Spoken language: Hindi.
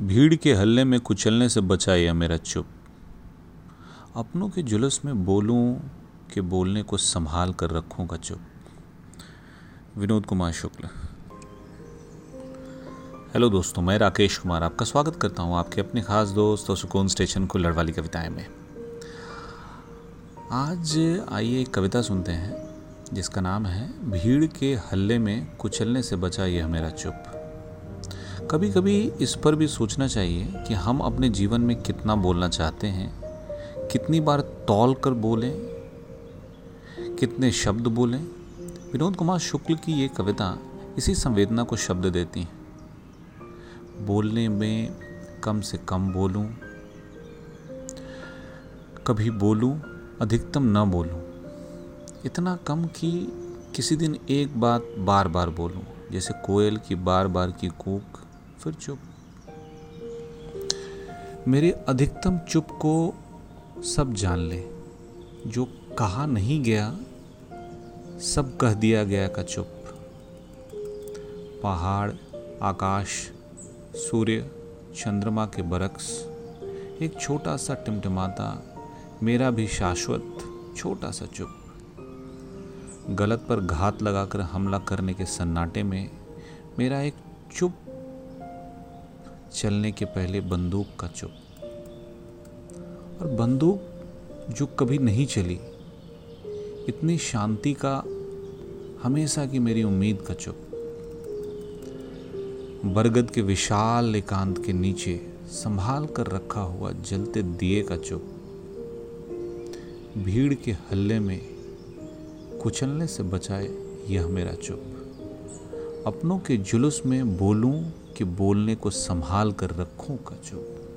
भीड़ के हल्ले में कुचलने से बचा यह मेरा चुप। अपनों के जुलूस में बोलूँ के बोलने को संभाल कर रखूँगा चुप। विनोद कुमार शुक्ल। हेलो दोस्तों, मैं राकेश कुमार आपका स्वागत करता हूँ आपके अपने खास दोस्त और सुकून स्टेशन को लड़वाली कविताएँ में। आज आइए एक कविता सुनते हैं, जिसका नाम है, भीड़ के हल्ले में कुचलने से बचा यह मेरा चुप। कभी कभी इस पर भी सोचना चाहिए कि हम अपने जीवन में कितना बोलना चाहते हैं, कितनी बार तौल कर बोलें, कितने शब्द बोलें। विनोद कुमार शुक्ल की ये कविता इसी संवेदना को शब्द देती हैं। बोलने में कम से कम बोलूँ, कभी बोलूँ, अधिकतम न बोलूँ। इतना कम कि किसी दिन एक बात बार बार बोलूँ, जैसे कोयल की बार बार की कूक फिर चुप। मेरे अधिकतम चुप को सब जान ले। जो कहा नहीं गया, सब कह दिया गया का चुप। पहाड़, आकाश, सूर्य, चंद्रमा के बरक्स, एक छोटा सा टिमटिमाता, मेरा भी शाश्वत छोटा सा चुप। गलत पर घात लगाकर हमला करने के सन्नाटे में मेरा एक चुप चलने के पहले बंदूक का चुप। और बंदूक जो कभी नहीं चली, इतनी शांति का हमेशा की मेरी उम्मीद का चुप। बरगद के विशाल एकांत के नीचे संभाल कर रखा हुआ जलते दिए का चुप। भीड़ के हल्ले में कुचलने से बचाए यह मेरा चुप। अपनों के जुलूस में बोलूँ कि बोलने को संभाल कर रखूँ का चुप।